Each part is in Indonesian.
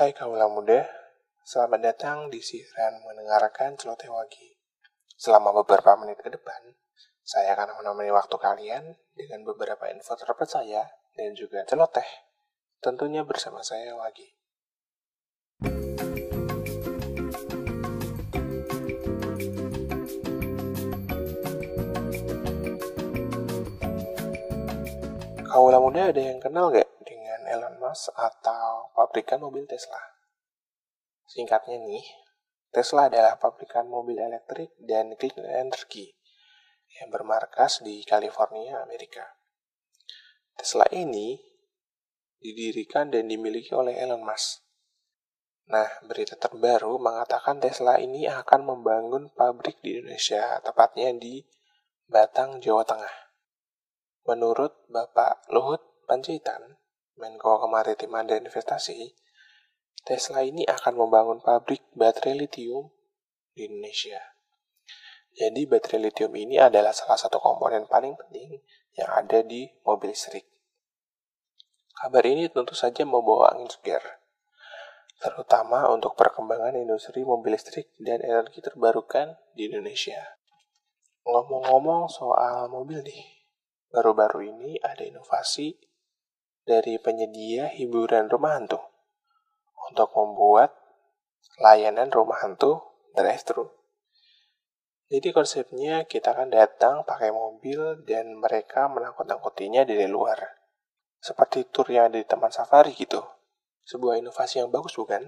Hai kaula muda, selamat datang di siaran mendengarkan celoteh wagi. Selama beberapa menit ke depan, saya akan menemani waktu kalian dengan beberapa info terpercaya dan juga celoteh. Tentunya bersama saya Wagi. Kaula muda ada yang kenal gak dengan Elon Musk atau pabrikan mobil Tesla? Singkatnya nih, Tesla adalah pabrikan mobil elektrik dan clean energy yang bermarkas di California, Amerika. Tesla ini didirikan dan dimiliki oleh Elon Musk. Nah, berita terbaru mengatakan Tesla ini akan membangun pabrik di Indonesia, tepatnya di Batang, Jawa Tengah. Menurut Bapak Luhut Panjaitan, Menko Kemaritiman dan Investasi, Tesla ini akan membangun pabrik baterai lithium di Indonesia. Jadi baterai lithium ini adalah salah satu komponen paling penting yang ada di mobil listrik. Kabar ini tentu saja membawa angin segar, terutama untuk perkembangan industri mobil listrik dan energi terbarukan di Indonesia. Ngomong-ngomong soal mobil nih, baru-baru ini ada inovasi dari penyedia hiburan rumah hantu untuk membuat layanan rumah hantu drive-thru. Jadi konsepnya kita akan datang pakai mobil dan mereka menangkut-nangkutinya dari luar. Seperti tur yang ada di Taman Safari gitu. Sebuah inovasi yang bagus bukan?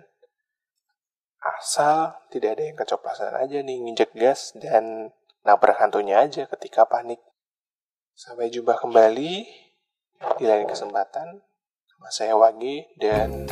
Asal tidak ada yang kecoplasan aja nih nginjek gas dan nabrak hantunya aja ketika panik. Sampai jumpa kembali di lain kesempatan. Sama saya Wagi dan